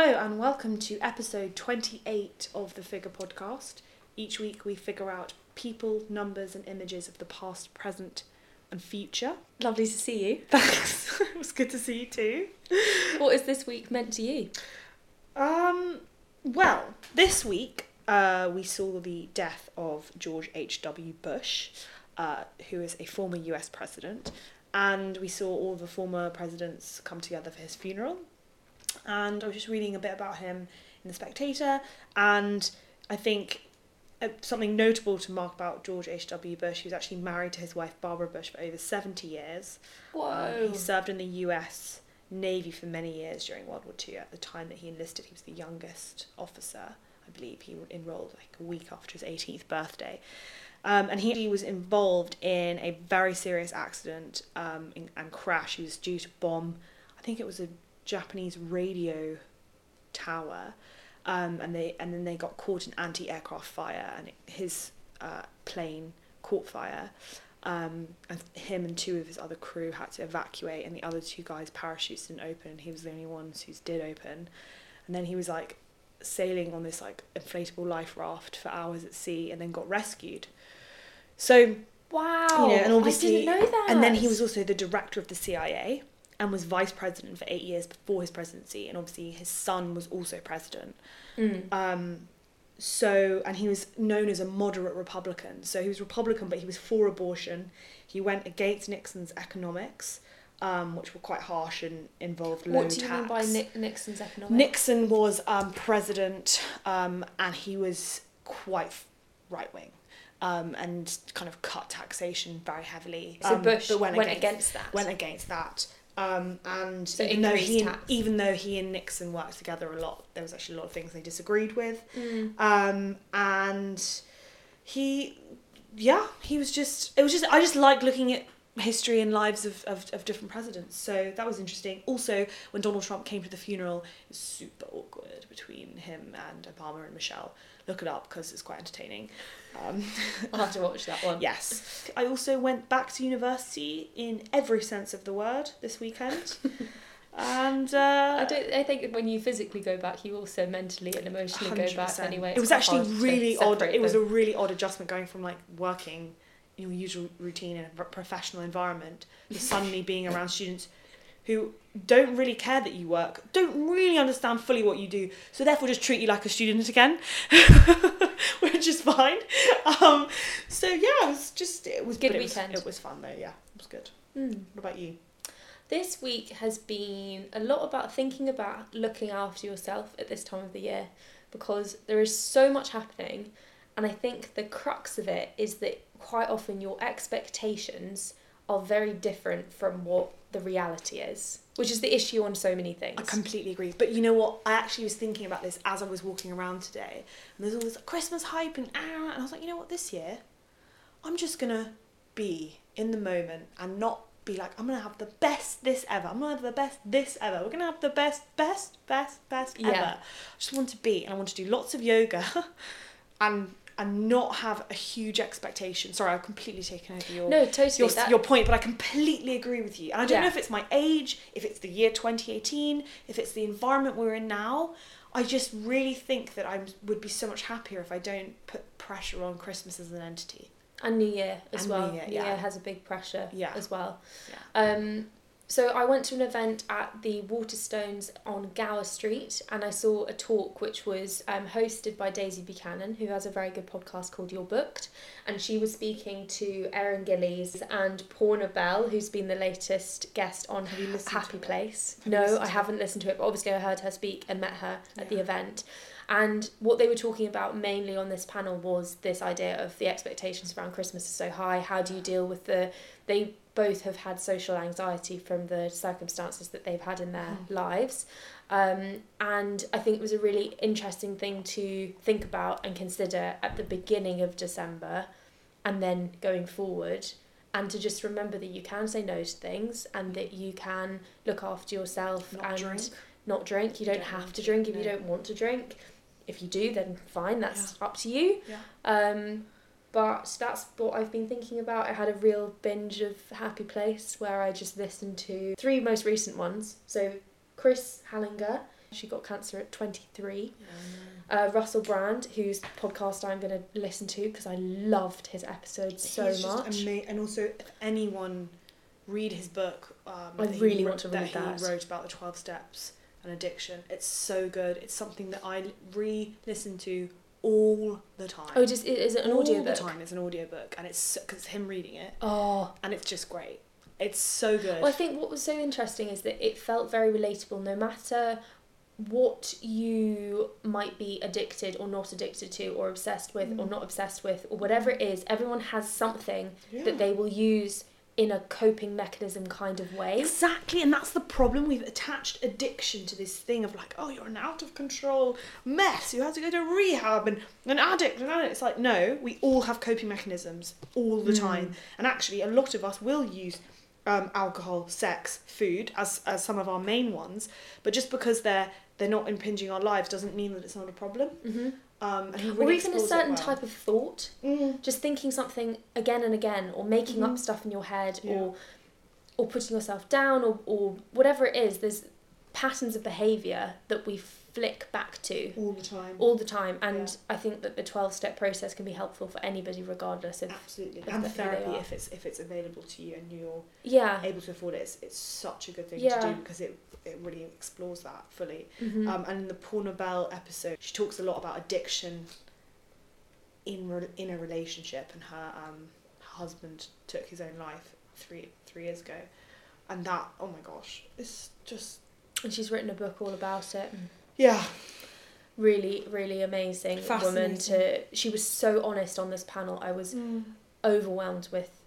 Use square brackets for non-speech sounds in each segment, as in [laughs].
Hello and welcome to episode 28 of the Figure podcast. Each week we figure out people, numbers, and images of the past, present, and future. Lovely to see you. Thanks. [laughs] it was good to see you too. What is this week meant to you? Um, well, this week uh, we saw the death of George H.W. Bush, uh, who is a former US president, and we saw all the former presidents come together for his funeral. And I was just reading a bit about him in The Spectator, and I think uh, something notable to mark about George H.W. Bush, he was actually married to his wife Barbara Bush for over 70 years. Whoa. Um, he served in the US Navy for many years during World War II. At the time that he enlisted, he was the youngest officer. I believe he enrolled like a week after his 18th birthday. Um, and he, he was involved in a very serious accident um, in, and crash. He was due to bomb, I think it was a Japanese radio tower. Um, and they and then they got caught in anti-aircraft fire, and it, his uh, plane caught fire. Um, and him and two of his other crew had to evacuate, and the other two guys' parachutes didn't open, and he was the only ones whose did open. And then he was like sailing on this like inflatable life raft for hours at sea, and then got rescued. So Wow. you know, and obviously, I didn't know that. and then he was also the director of the CIA and was vice president for eight years before his presidency, and obviously his son was also president. Mm. Um, so, and he was known as a moderate Republican. So he was Republican, but he was for abortion. He went against Nixon's economics, um, which were quite harsh and involved low What do you tax. mean by Nick- Nixon's economics? Nixon was um, president, um, and he was quite right wing. Um, and kind of cut taxation very heavily. So Um, Bush but went, against, that. went against that. Um, and So even though he and, even though he and Nixon worked together a lot, there was actually a lot of things they disagreed with. Mm. Um, and he, yeah, he was just. It was just. I just like looking at history and lives of, of, of different presidents. So that was interesting. Also, when Donald Trump came to the funeral, it was super awkward between him and Obama and Michelle. Look it up because it's quite entertaining. Um, [laughs] I'll have to watch that one. Yes. I also went back to university in every sense of the word this weekend. [laughs] and uh, I don't. I think when you physically go back, you also mentally and emotionally go back 100%. anyway. It was actually really odd. It was a really odd adjustment going from like working in your usual routine in a professional environment to suddenly being around students who don't really care that you work, don't really understand fully what you do, so therefore just treat you like a student again, [laughs] which is fine. Um, so yeah, it was just it was Good it was- it was fun though. Yeah, it was good. Mm. What about you? This week has been a lot about thinking about looking after yourself at this time of the year because there is so much happening. And I think the crux of it is that quite often your expectations are very different from what the reality is, which is the issue on so many things. I completely agree. But you know what? I actually was thinking about this as I was walking around today. And there's all this Christmas hype and ah, and I was like, you know what? This year, I'm just gonna be in the moment and not be like, I'm gonna have the best this ever. I'm gonna have the best this ever. We're gonna have the best, best, best, best ever. Yeah. I just want to be, and I want to do lots of yoga, [laughs] and and not have a huge expectation. Sorry, I've completely taken over your no, totally. your, that, your point, but I completely agree with you. And I don't Yeah. know if it's my age, if it's the year 2018, if it's the environment we're in now. I just really think that I would be so much happier if I don't put pressure on Christmas as an entity. and New Year as And New well. yeah. New yeah. Year has a big pressure Yeah. as well. Yeah. Um, so I went to an event at the Waterstones on Gower Street, and I saw a talk which was um, hosted by Daisy Buchanan, who has a very good podcast called You're Booked, and she was speaking to Erin Gillies and Poorna Bell, who's been the latest guest on Have you listened Happy? Place. No, I haven't listened to it, but obviously I heard her speak and met her at the event. And what they were talking about mainly on this panel was this idea of the expectations around Christmas are so high. How do you deal with the? They both have had social anxiety from the circumstances that they've had in their Mm. lives. Um, and I think it was a really interesting thing to think about and consider at the beginning of December and then going forward. And to just remember that you can say no to things and that you can look after yourself Not and drink. not drink. You don't, don't have to drink if you don't want to drink. If you do, then fine, that's up to you. Yeah. Um, but that's what I've been thinking about. I had a real binge of Happy Place where I just listened to three most recent ones. So Kris Hallenga, She got cancer at 23. Uh, Russell Brand, whose podcast I'm going to listen to because I loved his episodes so He's much. ama- and also, if anyone read his book, um, I really want to read that that. he wrote about the twelve steps and addiction. It's so good. It's something that I re-listen to all the time. oh, just is it an all audiobook? the time. It's an audiobook, and it's because him reading it, Oh, and it's just great. It's so good. Well, I think what was so interesting is that it felt very relatable no matter what you might be addicted or not addicted to or obsessed with or Mm. not obsessed with or whatever it is everyone has something Yeah. that they will use in a coping mechanism kind of way Exactly, and that's the problem. We've attached addiction to this thing of like, oh, you're an out of control mess. You have to go to rehab and an addict and addict. It's like, no, we all have coping mechanisms all the Mm. time, and actually, a lot of us will use um, alcohol, sex, food as as some of our main ones. But just because they're they're not impinging our lives doesn't mean that it's not a problem. hmm Um, he or even a certain well. type of thought Mm. just thinking something again and again or making up Mhm. stuff in your head Yeah. or or putting yourself down or, or whatever it is there's patterns of behavior that we flick back to all the time. all the time and Yeah. i think that the 12 step process can be helpful for anybody regardless of Absolutely, of and the- therapy if it's if it's available to you and you're yeah able to afford it, it's, it's such a good thing Yeah. to do because it it really explores that fully. Mhm. Um, and in the Poorna Bell episode, she talks a lot about addiction in re- in a relationship, and her um her husband took his own life three three years ago, and that oh my gosh, it's just and she's written a book all about it yeah. Really really amazing woman to she was so honest on this panel. I was mm. overwhelmed with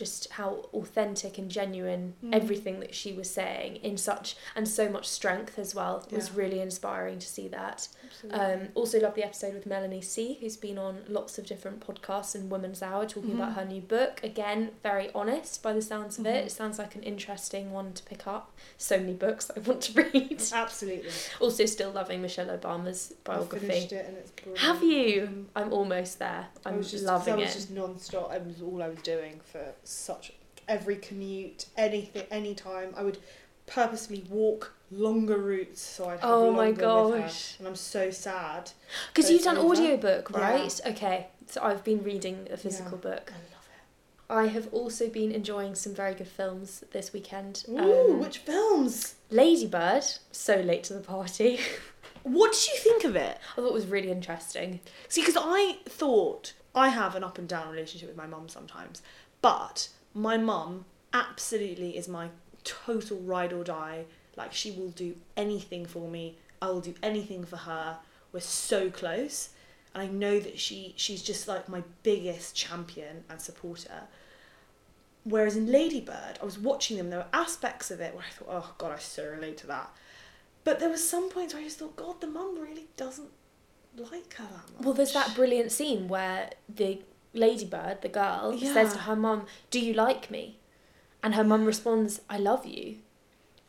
just how authentic and genuine Mm. everything that she was saying in such and so much strength as well was really inspiring to see that um, also love the episode with melanie c who's been on lots of different podcasts and women's hour talking about Mhm. her new book again very honest by the sounds of Mhm. it it sounds like an interesting one to pick up so many books i want to [laughs] read Absolutely. also still loving michelle obama's I biography finished it and it's brilliant. have you i'm almost there I i'm was just, loving I was it just non-stop. It was all I was doing for such every commute, anything, any time. I would purposely walk longer routes so I'd have Oh my longer with her. gosh. And I'm so sad. Because you've done over. audiobook, Yeah. right? Okay. So I've been reading a physical Yeah. book. I love it I have also been enjoying some very good films this weekend. Ooh, Um, which films? Ladybird, so late to the party. [laughs] What did you think of it? I thought it was really interesting. See, because I thought I have an up and down relationship with my mum sometimes, but my mum absolutely is my total ride or die. Like she will do anything for me. I will do anything for her. We're so close, and I know that she she's just like my biggest champion and supporter. Whereas in Ladybird, I was watching them. There were aspects of it where I thought, oh god, I so relate to that. But there were some points where I just thought, God, the mum really doesn't like her that much. Well, there's that brilliant scene where the ladybird, the girl, says to her mum, Do you like me? And her mum responds, I love you.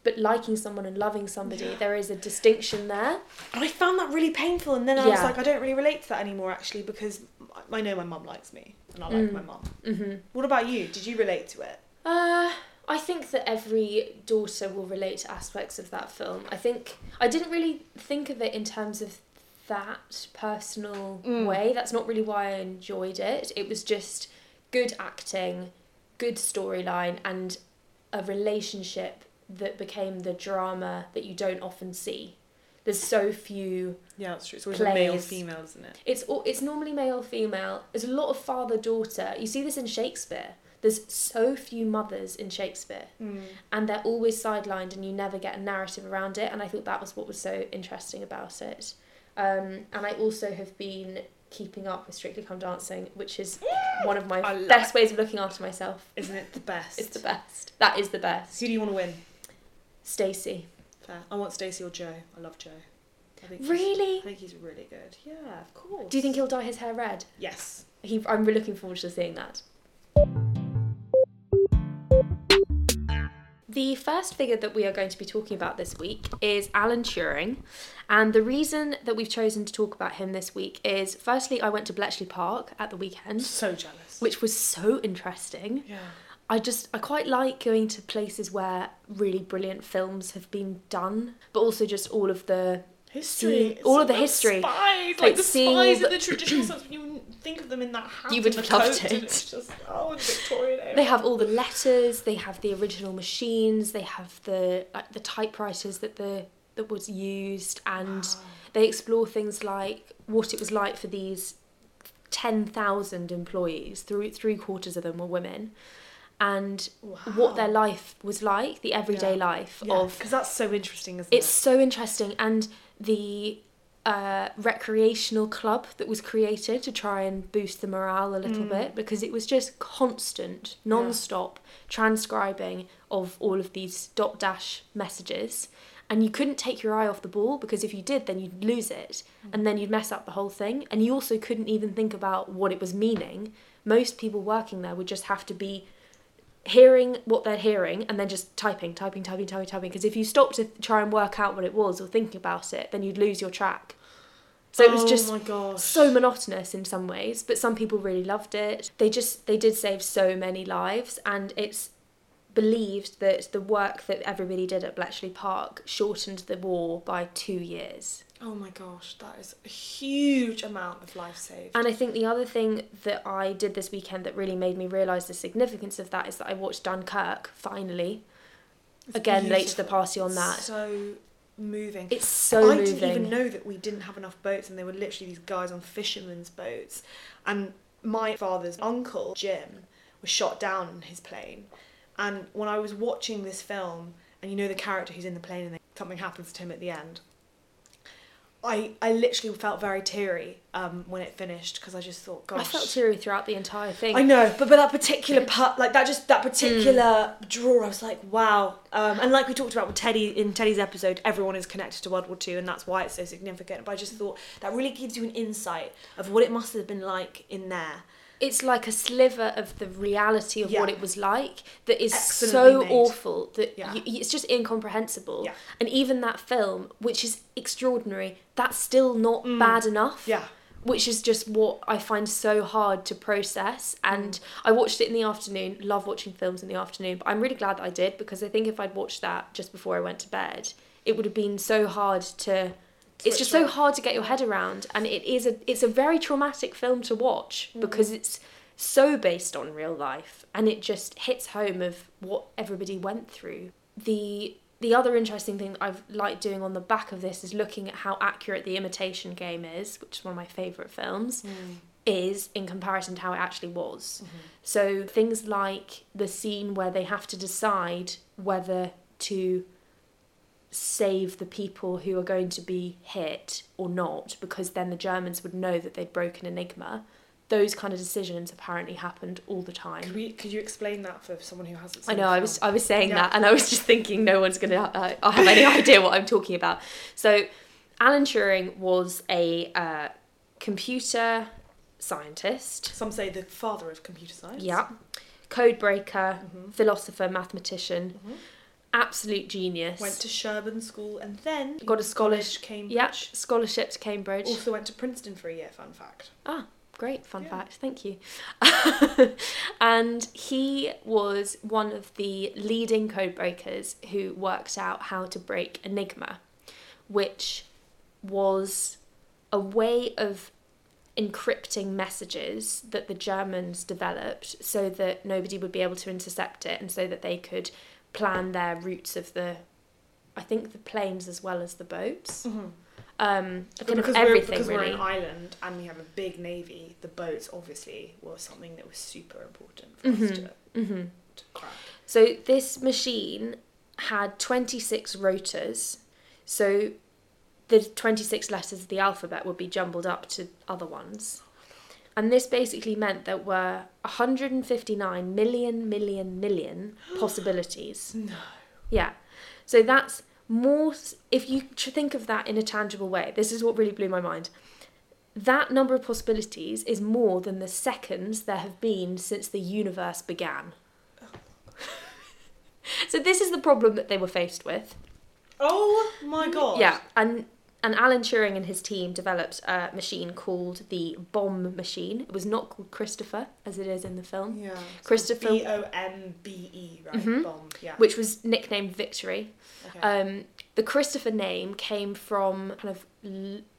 But liking someone and loving somebody, Yeah. there is a distinction there. And I found that really painful, and then I was like, I don't really relate to that anymore, actually, because I I know my mum likes me, and I like Mm. my mum. Mm-hmm. What about you? Did you relate to it? Uh, I think that every daughter will relate to aspects of that film. I think I didn't really think of it in terms of that personal Mm. way. That's not really why I enjoyed it. It was just good acting, good storyline, and a relationship that became the drama that you don't often see. There's so few Yeah, that's true. It's always Plays. male female, isn't it? it's all, it's normally male female. There's a lot of father daughter. You see this in Shakespeare. There's so few mothers in Shakespeare, Mm. and they're always sidelined, and you never get a narrative around it. And I thought that was what was so interesting about it. Um, and I also have been keeping up with Strictly Come Dancing, which is one of my I best ways of looking after myself. Isn't it the best? It's the best. That is the best. Who do you want to win? Stacey. Fair. I want Stacey or Joe. I love Joe. I think Really? I think he's really good. Yeah, of course. Do you think he'll dye his hair red? Yes. He, I'm really looking forward to seeing that. The first figure that we are going to be talking about this week is Alan Turing. And the reason that we've chosen to talk about him this week is firstly, I went to Bletchley Park at the weekend, So jealous. which was so interesting. Yeah. I just I quite like going to places where really brilliant films have been done, but also just all of the History. See, all of the history. Spies, like, Like, the spies the traditional you think of them in that hat, You would have loved it. It's just oh, Victorian era. they have all the letters, they have the original machines, they have the like the typewriters that the that was used and Wow. [gasps] they explore things like what it was like for these 10,000 employees, three, three quarters of them were women, and what their life was like, the everyday Yeah. life Yeah, of. because that's so interesting, isn't It's it? so interesting, and the uh, recreational club that was created to try and boost the morale a little Mm. bit because it was just constant, non-stop transcribing of all of these dot dash messages. And you couldn't take your eye off the ball because if you did then you'd lose it and then you'd mess up the whole thing. And you also couldn't even think about what it was meaning. Most people working there would just have to be hearing what they're hearing and then just typing typing typing typing typing. Because if you stopped to try and work out what it was or think about it then you'd lose your track. So it was oh just so monotonous in some ways but some people really loved it. They just they did save so many lives and it's believed that the work that everybody did at Bletchley Park shortened the war by two years Oh my gosh, that is a huge amount of life saved. and I think the other thing that I did this weekend that really made me realise the significance of that is that I watched Dunkirk finally It's again late to the party on that So moving. it's so I moving didn't even know that we didn't have enough boats, and they were literally these guys on fishermen's boats. And my father's uncle Jim was shot down in his plane, and when I was watching this film, and you know the character who's in the plane, and something happens to him at the end. I, I literally felt very teary um, when it finished because I just thought, gosh, I felt teary throughout the entire thing I know, but but that particular part, like that, just that particular Hmm. draw, I was like, wow. Um, and like we talked about with Teddy in Teddy's episode, everyone is connected to World War Two, and that's why it's so significant. But I just thought that really gives you an insight of what it must have been like in there. It's like a sliver of the reality of what it was like that is so made. awful that Yeah. y it's just incomprehensible. Yeah. And even that film, which is extraordinary, that's still not Mm. bad enough. Yeah, Which is just what I find so hard to process. And Mm. I watched it in the afternoon, love watching films in the afternoon, but I'm really glad that I did because I think if I'd watched that just before I went to bed, it would have been so hard to it's just so hard to get your head around and it is a it's a very traumatic film to watch Mm. because it's so based on real life and it just hits home of what everybody went through. The the other interesting thing that I've liked doing on the back of this is looking at how accurate the imitation game is which is one of my favorite films is in comparison to how it actually was. So things like the scene where they have to decide whether to save the people who are going to be hit or not, because then the Germans would know that they'd broken Enigma. Those kind of decisions apparently happened all the time. could we? Could you explain that for someone who hasn't? I know. I was I was saying Yeah. that, and I was just thinking no one's gonna uh, I have any [laughs] idea what I'm talking about. So, Alan Turing was a uh, computer scientist. Some say the father of computer science. Yeah, code breaker, Mhm. philosopher, mathematician, Mhm. Absolute genius. Went to Sherborne School and then Got a scholarship. Cambridge. Yeah, scholarship to Cambridge. Also went to Princeton for a year. Fun fact. Ah, great fun Yeah. fact, thank you. [laughs] and he was one of the leading code breakers who worked out how to break Enigma, which was a way of encrypting messages that the Germans developed so that nobody would be able to intercept it and so that they could plan their routes of the I think the planes as well as the boats. Mm-hmm. Um, But kind of because everything we're, because really. we're an island and we have a big navy, the boats obviously were something that was super important for us Mhm. to, hmm to crack. So this machine had 26 rotors. So the 26 letters of the alphabet would be jumbled up to other ones. And this basically meant there were 159 million, million, million [gasps] possibilities. No. Yeah. So that's more, if you think of that in a tangible way, this is what really blew my mind. That number of possibilities is more than the seconds there have been since the universe began. Oh. [laughs] so this is the problem that they were faced with. Oh my god. Yeah, and And Alan Turing and his team developed a machine called the bombe machine. It was not called Christopher, as it is in the film, Yeah. Christopher- B O M B E, right? Mhm. Bomb. Yeah. which was nicknamed Victory. Okay. Um, the Christopher name came from kind of,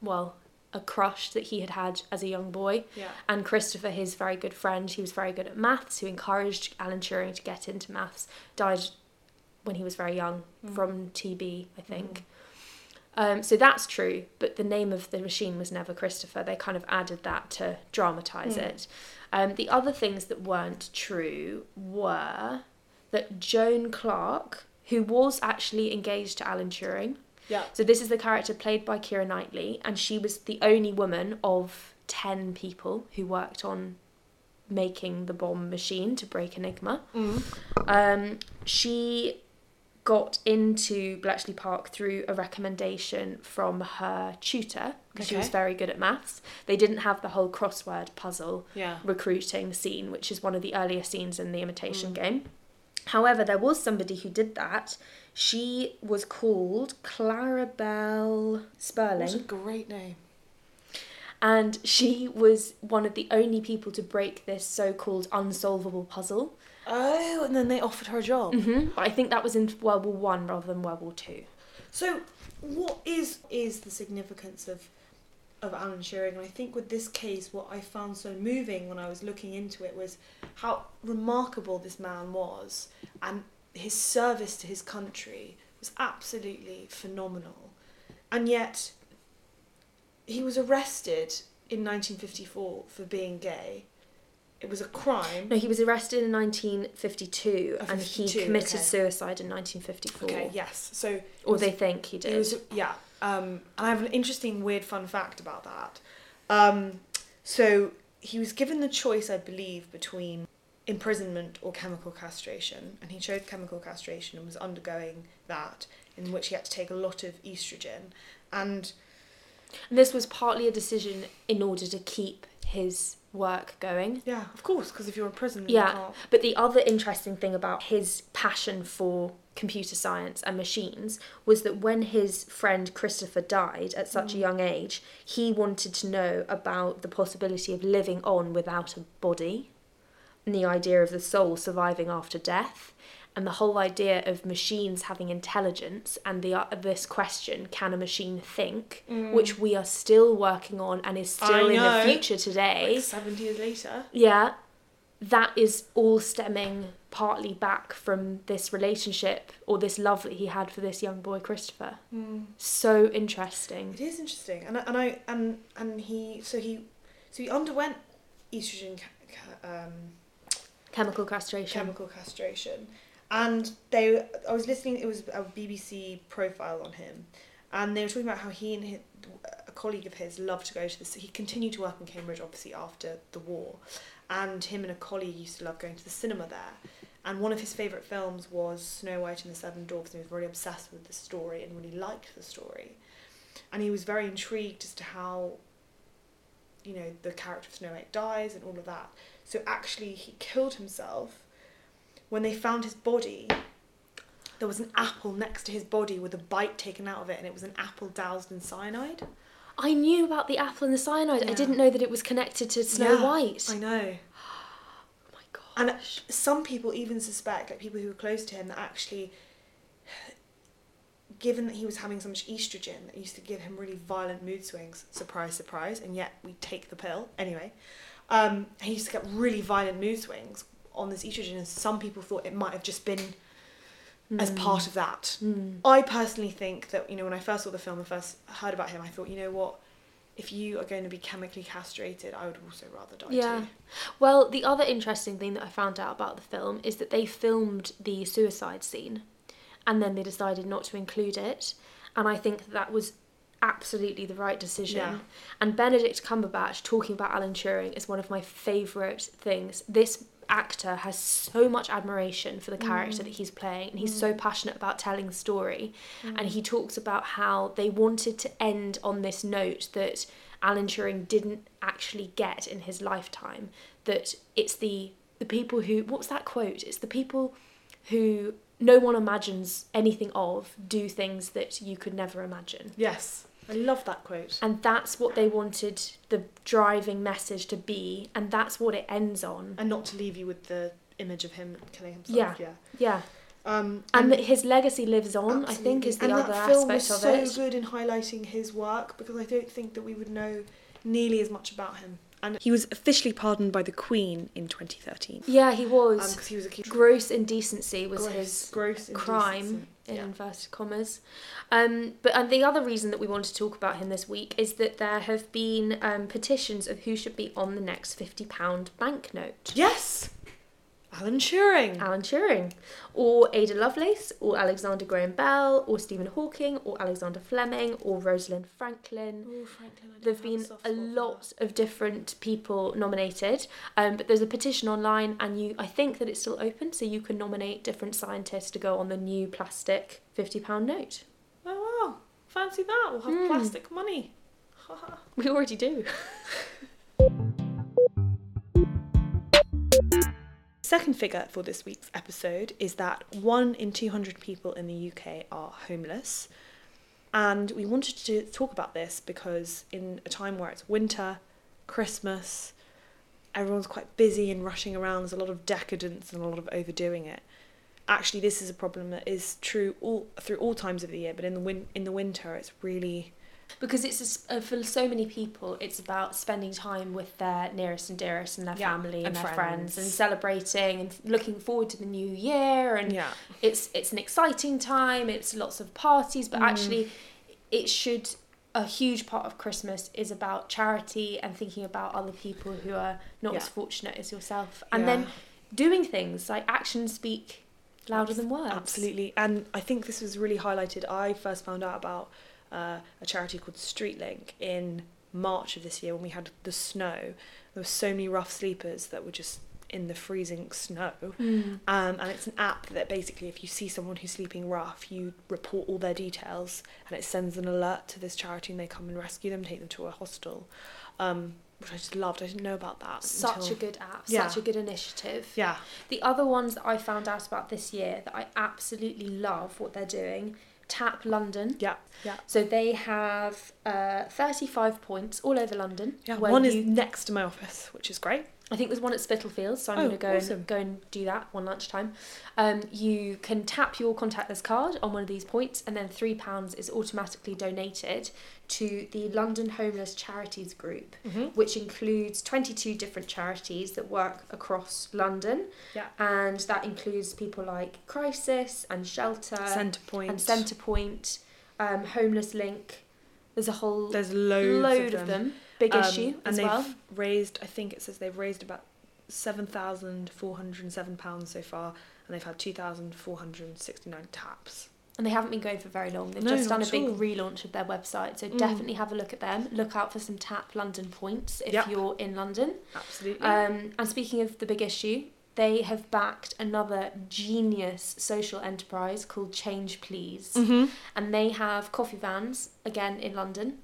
well, a crush that he had had as a young boy. yeah. And Christopher, his very good friend, he was very good at maths, who encouraged Alan Turing to get into maths, died when he was very young Mm. from TB, I think. Um, so that's true, but the name of the machine was never Christopher. They kind of added that to dramatise Mm. it. Um, the other things that weren't true were that Joan Clarke, who was actually engaged to Alan Turing, Yeah. so this is the character played by Keira Knightley, and she was the only woman of ten people who worked on making the bombe machine to break Enigma. Mm. Um, she got into Bletchley Park through a recommendation from her tutor because she was very good at maths. They didn't have the whole crossword puzzle Yeah. recruiting scene, which is one of the earlier scenes in the imitation Mm. game. However, there was somebody who did that. She was called Clarabelle What a great name. and she was one of the only people to break this so called unsolvable puzzle. Oh, and then they offered her a job. hmm But I think that was in World War One rather than World War Two. So, what is is the significance of of Alan Turing? And I think with this case, what I found so moving when I was looking into it was how remarkable this man was, and his service to his country was absolutely phenomenal. And yet, he was arrested in 1954 for being gay. It was a crime. No, he was arrested in 1952 Oh, and he committed okay. suicide in 1954. Okay, yes. So, Or was- they think he did. was yeah. Um, and I have an interesting, weird, fun fact about that. Um, so he was given the choice, I believe, between imprisonment or chemical castration, and he chose chemical castration and was undergoing that, in which he had to take a lot of estrogen, and And this was partly a decision in order to keep his work going. yeah, of course, because if you're in prison, Yeah. you can't. But the other interesting thing about his passion for computer science and machines was that when his friend Christopher died at such a Mm. young age, he wanted to know about the possibility of living on without a body and the idea of the soul surviving after death and the whole idea of machines having intelligence and the uh, this question can a machine think which we are still working on and is I still in the future today like seventy years later. yeah, that is all stemming partly back from this relationship or this love that he had for this young boy Christopher. So interesting. It is interesting, and I, and I and and he so he so he underwent estrogen ca- ca- um, Chemical castration. chemical castration, and they I was listening. It was a BBC profile on him, and they were talking about how he and his, a colleague of his loved to go to this. He continued to work in Cambridge, obviously after the war, and him and a colleague used to love going to the cinema there. And one of his favourite films was Snow White and the Seven Dwarfs, and he was really obsessed with the story and really liked the story. And he was very intrigued as to how, you know, the character of Snow White dies and all of that. So actually, he killed himself. When they found his body, there was an apple next to his body with a bite taken out of it, and it was an apple doused in cyanide. I knew about the apple and the cyanide. I Yeah. didn't know that it was connected to Snow Yeah, White. I know. Oh [gasps] my god. And some people even suspect, like people who were close to him, that actually, given that he was having so much estrogen, that used to give him really violent mood swings. Surprise, surprise. And yet we take the pill anyway. Um, he used to get really violent mood swings on this estrogen, and some people thought it might have just been as part of that. Mm. I personally think that you know when I first saw the film and first heard about him, I thought you know what, if you are going to be chemically castrated, I would also rather die Yeah. too. Well, the other interesting thing that I found out about the film is that they filmed the suicide scene and then they decided not to include it. And I think that was absolutely the right decision. Yeah. And Benedict Cumberbatch talking about Alan Turing is one of my favourite things. This actor has so much admiration for the character that mm. he's playing and he's mm. so passionate about telling the story. Mm. And he talks about how they wanted to end on this note that Alan Turing didn't actually get in his lifetime that it's the the people who what's that quote? It's the people who no one imagines anything of do things that you could never imagine. Yes. I love that quote. And that's what they wanted the driving message to be, and that's what it ends on. And not to leave you with the image of him killing himself. Yeah. Yeah. Yeah. Um, And that his legacy lives on, I think, is the and other that film aspect was of so it. good in highlighting his work because I don't think that we would know nearly as much about him. And he was officially pardoned by the Queen in 2013 Yeah, he was. because he was accused Gross indecency was gross, his gross crime indecency. In Yeah. inverted commas. Um, but and the other reason that we want to talk about him this week is that there have been um, petitions of who should be on the next fifty pound banknote. Yes, Alan Turing. Alan Turing, or Ada Lovelace, or Alexander Graham Bell, or Stephen Hawking, or Alexander Fleming, or Rosalind Franklin. Oh, Franklin, There've been a lot of different people nominated, um, but there's a petition online, and you I think that it's still open, so you can nominate different scientists to go on the new plastic fifty pound note. Oh wow, fancy that. We'll have Mm. plastic money. [laughs] We already do. [laughs] Second figure for this week's episode is that one in 200 people in the UK are homeless. And we wanted to talk about this because in a time where it's winter, Christmas, everyone's quite busy and rushing around, there's a lot of decadence and a lot of overdoing it. Actually, this is a problem that is true all through all times of the year, but in the win- in the winter, it's really Because it's a uh, for so many people, it's about spending time with their nearest and dearest and their Yeah, family and, and their friends. friends. and celebrating and looking forward to the new year. And yeah, it's it's an exciting time. It's lots of parties, but Mm. actually, it should. A huge part of Christmas is about charity and thinking about other people who are not as fortunate as yourself, and Yeah. then doing things like actions speak louder than words. Absolutely, and I think this was really highlighted. I first found out about uh, a charity called Streetlink in March of this year when we had the snow. There were so many rough sleepers that were just in the freezing snow. Mm. Um, and it's an app that basically, if you see someone who's sleeping rough, you report all their details and it sends an alert to this charity and they come and rescue them, take them to a hostel, um, which I just loved. I didn't know about that. Such until- a good app. Yeah. Such a good initiative. Yeah. The other ones that I found out about this year that I absolutely love what they're doing Tap London. Yeah. Yeah. So they have uh, 35 points all over London. Yeah. One you, is next to my office, which is great. I think there's one at Spitalfields, so I'm Oh, going to go awesome. and go and do that one lunchtime. Um, you can tap your contactless card on one of these points, and then three pounds is automatically donated to the London Homeless Charities Group, Mm-hmm. which includes 22 different charities that work across London. Yeah. And that includes people like Crisis and Shelter Centre Point. and Centrepoint, um, Homeless Link. There's a whole There's loads load of them. Big Um, issue and they've well. raised. I think it says they've raised about seven thousand four hundred and seven pounds so far, and they've had two thousand four hundred and sixty nine taps. And they haven't been going for very long. They've No, just done a big all. relaunch of their website. So Mm. definitely have a look at them. Look out for some Tap London points if Yep. you're in London. Absolutely. Um, and speaking of the big issue, they have backed another genius social enterprise called Change Please. mm-hmm. And they have coffee vans, again in London.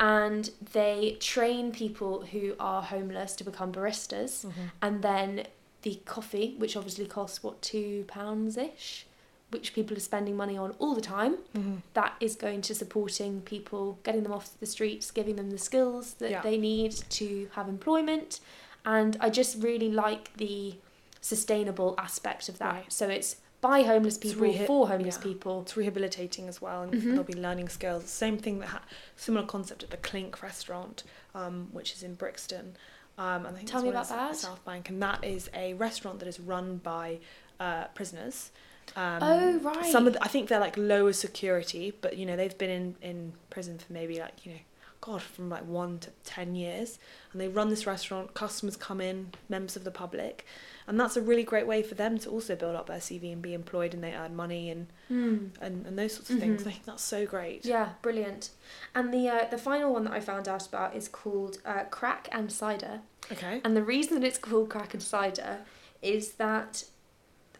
And they train people who are homeless to become baristas. Mm-hmm. And then the coffee, which obviously costs, what, £2 ish? Which people are spending money on all the time Mm-hmm. that is going to supporting people, getting them off the streets, giving them the skills that Yeah. they need to have employment. And I just really like the sustainable aspect of that. Right. So it's by homeless people reha- for homeless yeah. people. It's rehabilitating as well, and Mhm. they'll be learning skills. Same thing that ha- similar concept at the Clink restaurant, um, which is in Brixton. Um, and I think Tell me about that. South Bank, and that is a restaurant that is run by uh, prisoners. Um, Oh, right. Some of the, I think they're like lower security, but you know they've been in in prison for maybe like you know, God, from like one to ten years, and they run this restaurant. Customers come in, members of the public, and that's a really great way for them to also build up their CV and be employed, and they earn money and Mm. and, and those sorts of things. Mhm. I think that's so great. Yeah, brilliant. And the uh, the final one that I found out about is called uh, Crack and Cider. Okay. And the reason that it's called Crack and Cider is that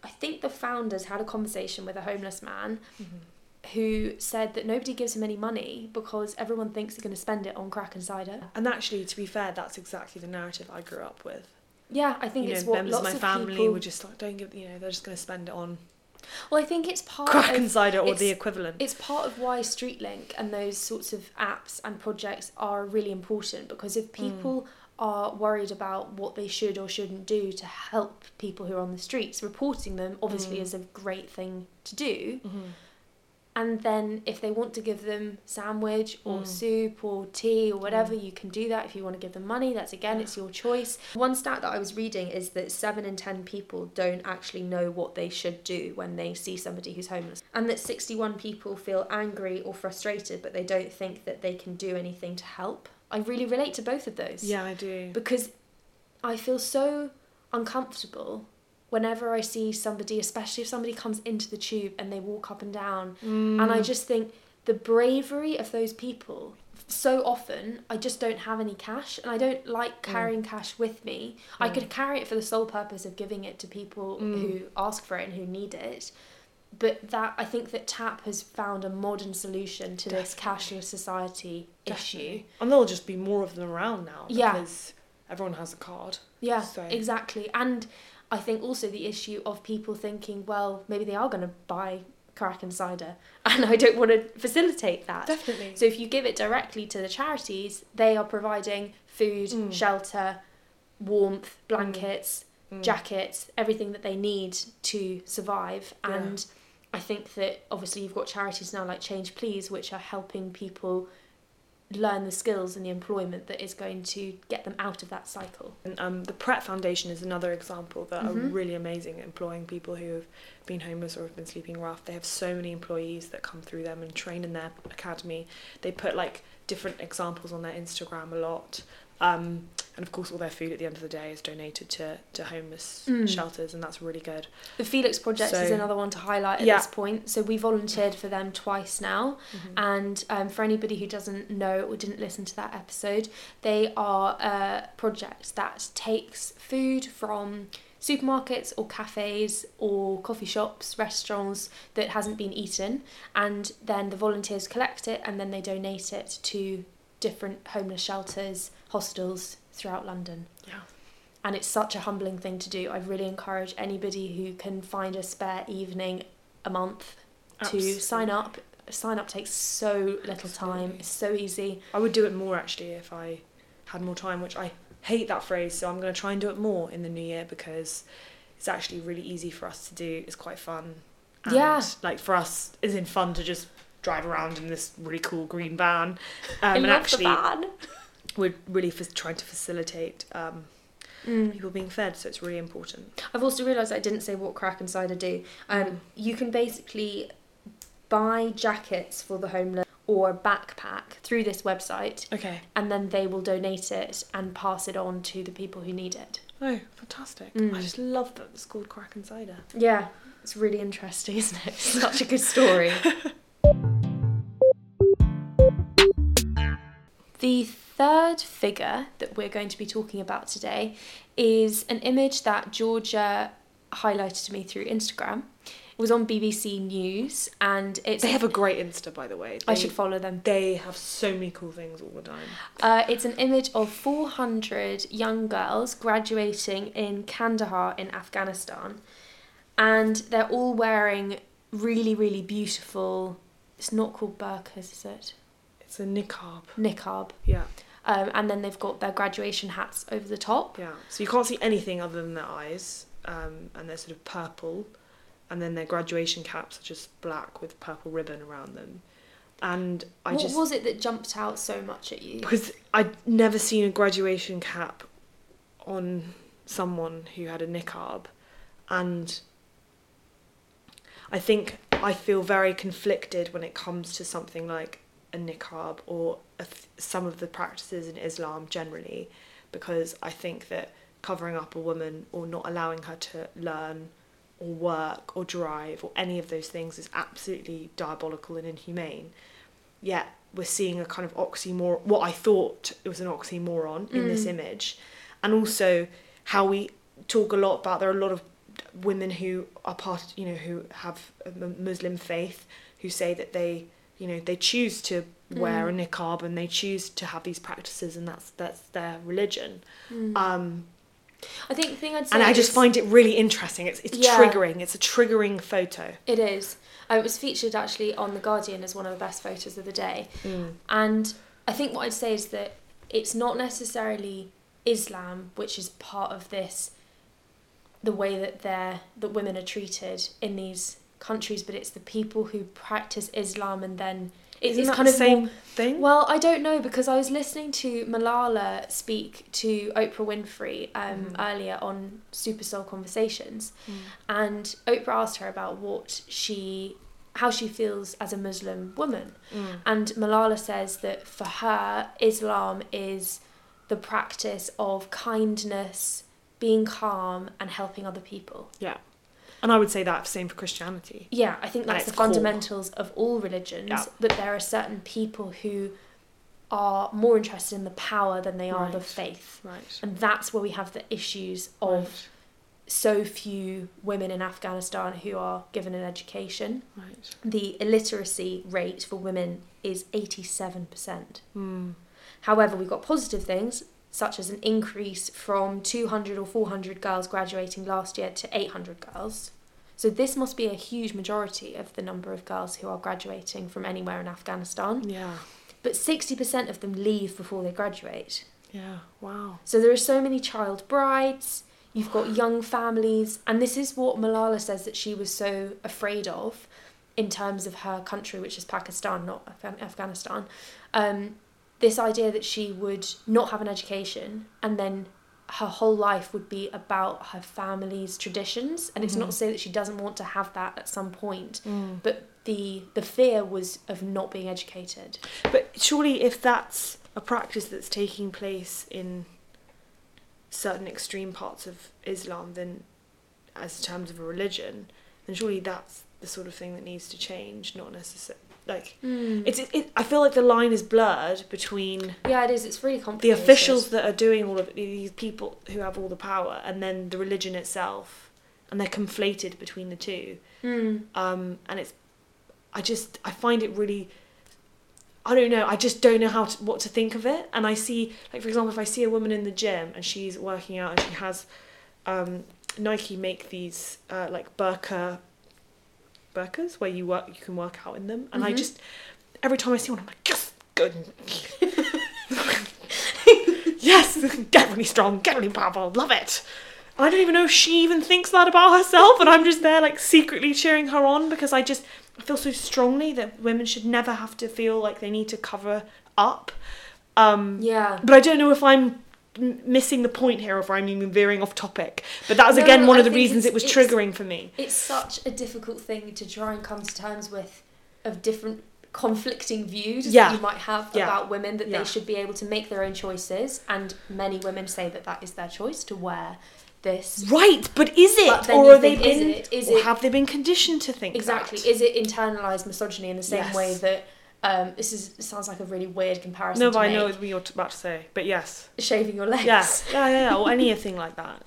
I think the founders had a conversation with a homeless man who said that nobody gives him any money because everyone thinks they're going to spend it on crack and cider. And actually, to be fair, that's exactly the narrative I grew up with. Yeah, I think you it's know, what members lots of my family people. were just like, don't give, you know, they're just going to spend it on Well, I think it's part crack of insider or the equivalent. It's part of why Streetlink and those sorts of apps and projects are really important because if people are worried about what they should or shouldn't do to help people who are on the streets, reporting them obviously Mm. is a great thing to do. Mhm. And then if they want to give them sandwich or Mm. soup or tea or whatever, you can do that. If you want to give them money, that's again, it's your choice. One stat that I was reading is that seven in ten people don't actually know what they should do when they see somebody who's homeless. And that 61 people feel angry or frustrated, but they don't think that they can do anything to help. I really relate to both of those Yeah, I do. because I feel so uncomfortable whenever I see somebody, especially if somebody comes into the tube and they walk up and down, and Mm. I just think the bravery of those people. So often, I just don't have any cash, and I don't like carrying cash with me. I Mm. could carry it for the sole purpose of giving it to people Mm. who ask for it and who need it. But that I think that TAP has found a modern solution to this cashless society issue. Definitely. And there'll just be more of them around now. Yeah. Because everyone has a card. Yeah, So- exactly. And I think also the issue of people thinking, well, maybe they are going to buy crack and cider, [laughs] and I don't want to facilitate that. Definitely. So if you give it directly to the charities, they are providing food, Mm. shelter, warmth, blankets, Mm. jackets, everything that they need to survive. Yeah. And I think that obviously you've got charities now like Change Please, which are helping people learn the skills and the employment that is going to get them out of that cycle. And, um, the Pret Foundation is another example that are Mhm. really amazing at employing people who have been homeless or have been sleeping rough. They have so many employees that come through them and train in their academy. They put like different examples on their Instagram a lot. Um, and of course, all their food at the end of the day is donated to, to homeless Mm. shelters, and that's really good. The Felix Project is another one to highlight at Yeah. this point. So we volunteered for them twice now. And um, for anybody who doesn't know or didn't listen to that episode, they are a project that takes food from supermarkets or cafes or coffee shops, restaurants that hasn't been eaten, and then the volunteers collect it and then they donate it to different homeless shelters, hostels throughout London. Yeah. And it's such a humbling thing to do. I really encourage anybody who can find a spare evening a month to sign up. Sign up takes so little time. It's so easy. I would do it more actually if I had more time, which I hate that phrase, so I'm going to try and do it more in the new year because it's actually really easy for us to do. It's quite fun. And Yeah. Like for us, it's in fun to just drive around in this really cool green van. Um, I and love actually, the van. We're really f- trying to facilitate um, Mm. people being fed, so it's really important. I've also realised I didn't say what Crack and Cider do. Um, Mm. You can basically buy jackets for the homeless or a backpack through this website, Okay. and then they will donate it and pass it on to the people who need it. Oh, fantastic. Mm. I just love that it's called Crack and Cider. Yeah, it's really interesting, isn't it? Such a good [laughs] story. [laughs] the third figure that we're going to be talking about today is an image that Georgia highlighted to me through Instagram. It was on BBC News and it's They have a great Insta, by the way. I should follow them. They have so many cool things all the time. Uh, it's an image of 400 young girls graduating in Kandahar in Afghanistan, and they're all wearing really, really beautiful. It's not called burqas, is it? It's a niqab. Niqab. Yeah. Um, and then they've got their graduation hats over the top. Yeah, so you can't see anything other than their eyes, um, and they're sort of purple, and then their graduation caps are just black with purple ribbon around them. And I just what just was it that jumped out so much at you? because I'd never seen a graduation cap on someone who had a niqab, and I think I feel very conflicted when it comes to something like a niqab or a th- some of the practices in Islam generally, because I think that covering up a woman or not allowing her to learn or work or drive or any of those things is absolutely diabolical and inhumane. Yet we're seeing a kind of oxymoron, what I thought it was an oxymoron in this Mm. image, and also how we talk a lot about there are a lot of women who are part, you know, who have a Muslim faith who say that they, you know, they choose to wear Mm. a niqab and they choose to have these practices and that's that's their religion. Mm. Um, I think the thing I'd say and I just find it really interesting. It's it's Yeah. triggering. It's a triggering photo. It is. Uh, It was featured actually on The Guardian as one of the best photos of the day. Mm. And I think what I'd say is that it's not necessarily Islam which is part of this, the way that they're that women are treated in these countries, but it's the people who practice Islam and then it- it's kind the of same more- thing? well, I don't know because I was listening to Malala speak to Oprah Winfrey um, Mhm. earlier on Super Soul Conversations, Mm. and Oprah asked her about what she, how she feels as a Muslim woman, Mm. and Malala says that for her, Islam is the practice of kindness, being calm, and helping other people. Yeah. And I would say that same for Christianity. Yeah, I think that's the core. fundamentals of all religions. Yeah. But there are certain people who are more interested in the power than they are the faith. Right. And that's where we have the issues of so few women in Afghanistan who are given an education. Right. right. The illiteracy rate for women is 87%. Mm. However, we've got positive things, such as an increase from 200 or 400 girls graduating last year to 800 girls. So, this must be a huge majority of the number of girls who are graduating from anywhere in Afghanistan. Yeah. But 60% of them leave before they graduate. Yeah. Wow. So, there are so many child brides, you've got [gasps] young families, and this is what Malala says that she was so afraid of in terms of her country, which is Pakistan, not Afghan- Afghanistan. Um, this idea that she would not have an education and then her whole life would be about her family's traditions. And it's not Mhm. to say that she doesn't want to have that at some point, Mm. but the the fear was of not being educated. But surely, if that's a practice that's taking place in certain extreme parts of Islam, then as terms of a religion, then surely that's the sort of thing that needs to change, not necessarily. Like it's, it, it, I feel like the line is blurred between yeah, it is. It's really complicated the officials that are doing all of it, these people who have all the power, and then the religion itself, and they're conflated between the two. Mm. um, and it's I just I find it really I don't know I just don't know how to, what to think of it and I see like for example if I see a woman in the gym and she's working out and she has um, Nike make these uh, like burqa burqas where you work you can work out in them and I Mhm. just every time I see one I'm like yes good [laughs] yes get really strong get really powerful love it I don't even know if she even thinks that about herself, and I'm just there like secretly cheering her on because I just feel so strongly that women should never have to feel like they need to cover up. Um, Yeah. but I don't know if I'm missing the point here, or if I'm even veering off topic. But that was No, again no, one I of the reasons it was triggering for me. It's such a difficult thing to try and come to terms with of different conflicting views Yeah. that you might have Yeah. about women that Yeah. they should be able to make their own choices and many women say that that is their choice to wear this Right, but is it, But or are they think, is it- is or it- have they been conditioned to think exactly that? is it internalized misogyny in the same Yes. way that um, this is sounds like a really weird comparison No, but I make. know what you're about to say. But yes, shaving your legs yeah, yeah, yeah, yeah, or anything [laughs] like that.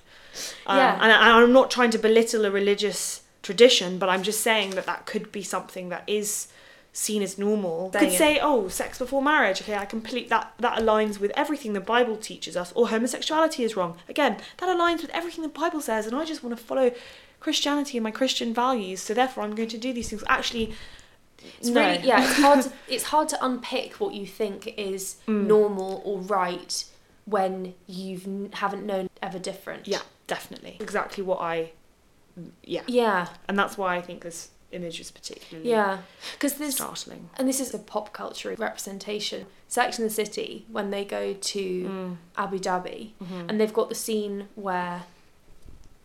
Um, Yeah. And I, I'm not trying to belittle a religious tradition, but I'm just saying that that could be something that is seen as normal. Could say, oh, sex before marriage. Okay, I complete that. That aligns with everything the Bible teaches us. Or homosexuality is wrong. Again, that aligns with everything the Bible says, and I just want to follow Christianity and my Christian values. So therefore, I'm going to do these things. Actually, It's no. really yeah. It's hard. To, [laughs] it's hard to unpick what you think is Mm. normal or right when you've n- haven't known ever different. Yeah, definitely. Exactly what I. Yeah, Yeah. and that's why I think this image is particularly Yeah. Because there's startling. and this is a pop culture representation. Sex and the City when they go to Mm. Abu Dhabi Mhm. and they've got the scene where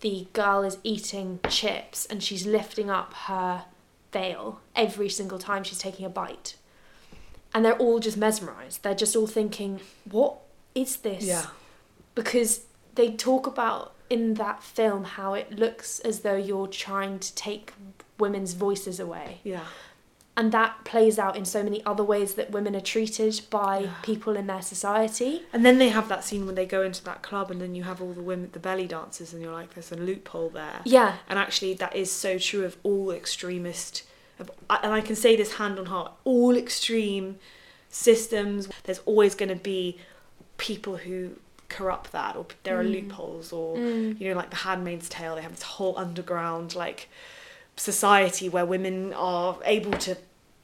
the girl is eating chips and she's lifting up her veil every single time she's taking a bite. And they're all just mesmerized. They're just all thinking, what is this? Yeah. Because they talk about in that film how it looks as though you're trying to take women's voices away. Yeah. And that plays out in so many other ways that women are treated by Yeah. people in their society. And then they have that scene when they go into that club, and then you have all the women, the belly dancers, and you're like, there's a loophole there. Yeah. And actually, that is so true of all extremist, of- and I can say this hand on heart, all extreme systems. There's always going to be people who corrupt that or there are Mm. loopholes or Mm. you know like the handmaid's tale they have this whole underground like society where women are able to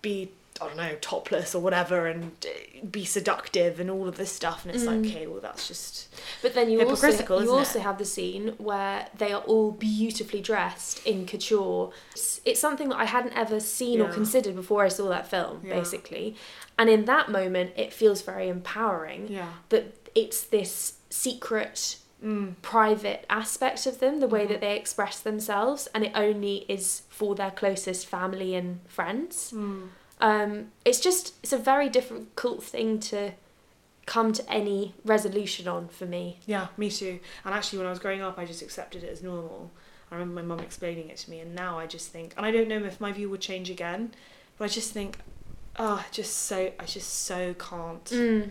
be i don't know topless or whatever and uh, be seductive and all of this stuff and it's Mm. like okay well that's just But then you also you also it? have the scene where they are all beautifully dressed in couture. It's, it's something that I hadn't ever seen or considered before I saw that film, Yeah. basically. And in that moment, it feels very empowering yeah that it's this secret, mm. private aspect of them, the way Mhm. that they express themselves, and it only is for their closest family and friends. Mm. Um, it's just it's a very difficult thing to come to any resolution on for me. Yeah, me too. And actually, when I was growing up, I just accepted it as normal. I remember my mum explaining it to me, and now I just think, and I don't know if my view would change again, but I just think, oh, just so, I just so can't. Mm.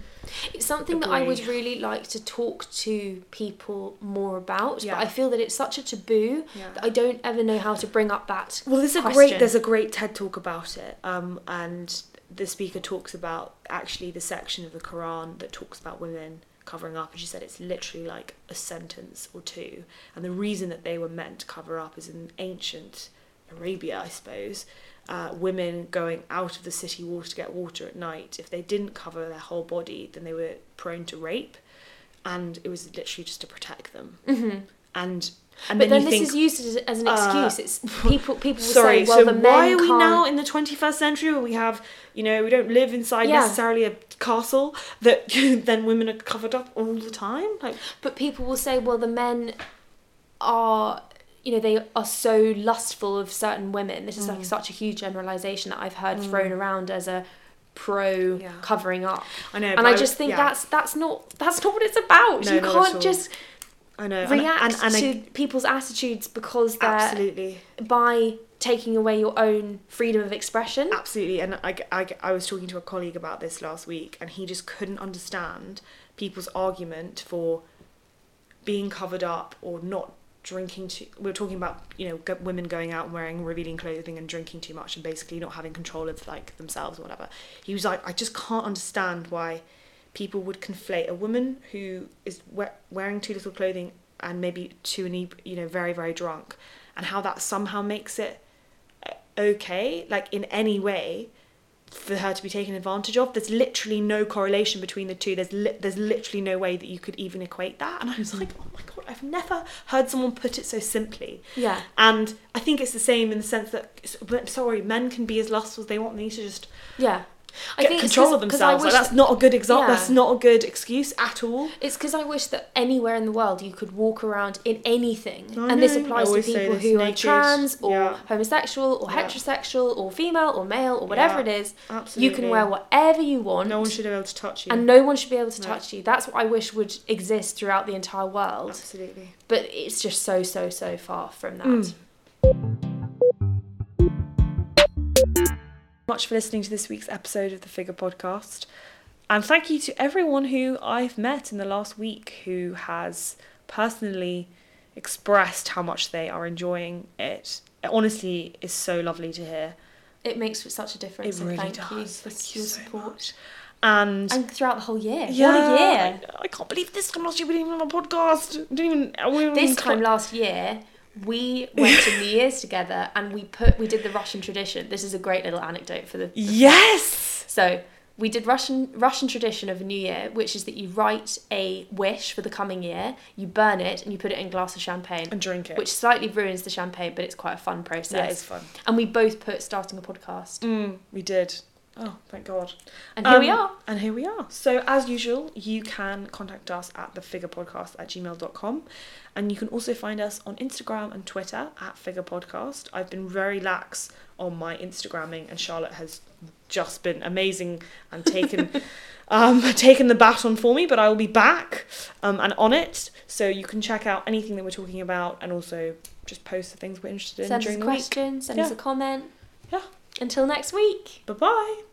It's something that I would really like to talk to people more about, Yeah. but I feel that it's such a taboo Yeah. that I don't ever know how to bring up that. Well, there's a great there's a great TED talk about it, um, and the speaker talks about actually the section of the Quran that talks about women covering up, and she said it's literally like a sentence or two, and the reason that they were meant to cover up is in ancient Arabia, I suppose. Uh, women going out of the city water to get water at night, if they didn't cover their whole body, then they were prone to rape, and it was literally just to protect them. hmm And and But then, you this think, is used as, as an uh, excuse. it's people people [laughs] will Sorry, say, well, so the men why are we can't. now in the 21st century where we have, you know, we don't live inside Yeah. necessarily a castle that [laughs] then women are covered up all the time? Like, But people will say, well, the men are, you know, they are so lustful of certain women. This is like Mm. such a huge generalization that I've heard Mm. thrown around as a pro Yeah. covering up. I know, and I just think yeah, that's that's not that's not what it's about. No, you can't just I know, and- react and, and, to I, people's attitudes because they're absolutely, by taking away your own freedom of expression. absolutely. And I, I, I was talking to a colleague about this last week, and he just couldn't understand people's argument for being covered up or not drinking too we were talking about you know women going out and wearing revealing clothing and drinking too much and basically not having control of like themselves or whatever. He was like i just can't understand why people would conflate a woman who is we- wearing too little clothing and maybe too you know very very drunk and how that somehow makes it uh, okay like in any way for her to be taken advantage of. There's literally no correlation between the two. There's li- there's literally no way that you could even equate that. And i was like oh my god i've never heard someone put it so simply. Yeah. and i think it's the same in the sense that sorry men can be as lustful as they want. They need to just Yeah. I get think it's control of themselves like that's not a good example Yeah. that's not a good excuse at all It's because I wish that anywhere in the world you could walk around in anything, I and this know. Applies to people who are trans or Yeah. homosexual or Yeah. heterosexual or female or male or whatever it is. absolutely You can wear whatever you want, no one should be able to touch you and no one should be able to No. touch you. That's what I wish would exist throughout the entire world, absolutely but it's just so so so far from that. Mm. Much for listening to this week's episode of the Figure Podcast. And thank you to everyone who I've met in the last week who has personally expressed how much they are enjoying it. It honestly is so lovely to hear. It makes such a difference. It and really thank you does. for Thank you your so support And and throughout the whole year. yeah, What a year! I, I can't believe this time last year we didn't even have a podcast. We didn't even. We didn't this even time last year we went to New Year's together and we put we did the Russian tradition. This is a great little anecdote for the Yes! so we did Russian Russian tradition of New Year, which is that you write a wish for the coming year, you burn it, and you put it in a glass of champagne, And drink it. which slightly ruins the champagne, but it's quite a fun process. yeah, it's fun. and we both put starting a podcast, Mm, we did. Oh, thank God. and here we Um, are. And here we are. So, as usual, you can contact us at thefigurepodcast at gmail.com. And you can also find us on Instagram and Twitter at figurepodcast. I've been very lax on my Instagramming, and Charlotte has just been amazing and taken. [laughs] Um, taken the baton for me, but I will be back um, and on it, so you can check out anything that we're talking about, and also just post the things we're interested in Send us a during the week. question, send us a comment. Until next week. Bye bye.